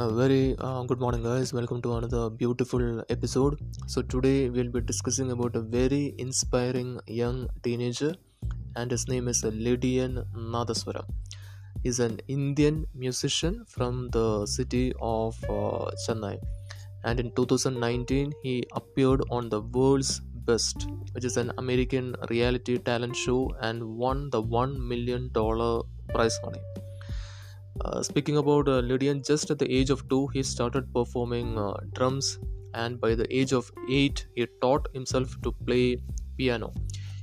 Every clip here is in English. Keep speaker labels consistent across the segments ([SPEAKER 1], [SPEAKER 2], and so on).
[SPEAKER 1] Very uh, good morning, guys. Welcome to another beautiful episode. So, today we'll be discussing about a very inspiring young teenager, and his name is Lydian Nadhaswaram. He's an Indian musician from the city of uh, Chennai, and in 2019 he appeared on the World's Best, which is an American reality talent show, and won the one million dollar prize money. Uh, speaking about uh, Lydian, just at the age of two, he started performing uh, drums, and by the age of eight, he taught himself to play piano.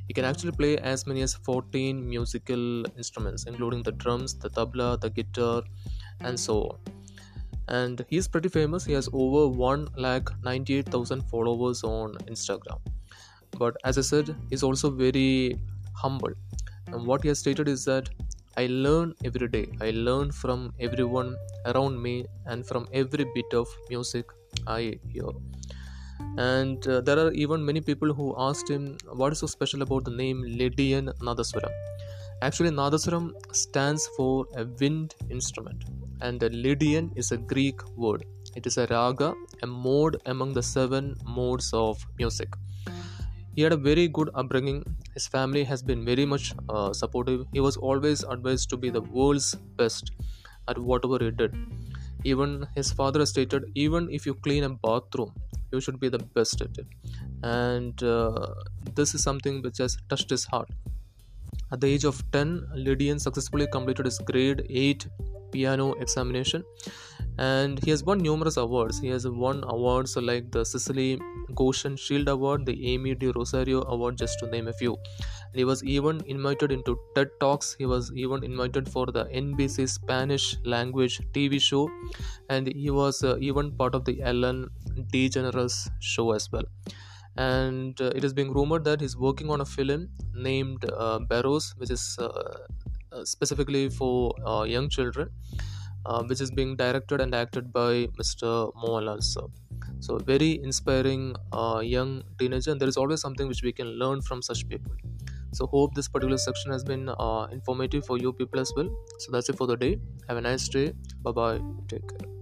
[SPEAKER 1] He can actually play as many as 14 musical instruments, including the drums, the tabla, the guitar, and so on. And he's pretty famous. He has over 1 lakh 98,000 followers on Instagram. But as I said, he's also very humble. And what he has stated is that I learn every day. I learn from everyone around me and from every bit of music I hear. And uh, there are even many people who asked him what is so special about the name Lydian Nadhaswaram. Actually, Nadhaswaram stands for a wind instrument, and the Lydian is a Greek word. It is a raga, a mode among the seven modes of music. He had a very good upbringing. His family has been very much uh, supportive. He was always advised to be the world's best at whatever he did. Even his father stated, even if you clean a bathroom, you should be the best at it. And uh, this is something which has touched his heart. At the age of 10, Lydian successfully completed his grade 8 piano examination and he has won numerous awards. He has won awards like the Sicily Goshen Shield Award, the Amy de Rosario Award, just to name a few. And he was even invited into TED Talks. He was even invited for the NBC Spanish language TV show, and he was uh, even part of the Ellen DeGeneres show as well. And uh, it is being rumored that he's working on a film named uh, Barroz, which is uh, uh, specifically for uh, young children uh, which is being directed and acted by Mr. Mohanlal sir. So very inspiring uh, young teenager, and there is always something which we can learn from such people. So hope this particular section has been uh, informative for you people as well. So that's it for the day. Have a nice day. Bye bye. Take care.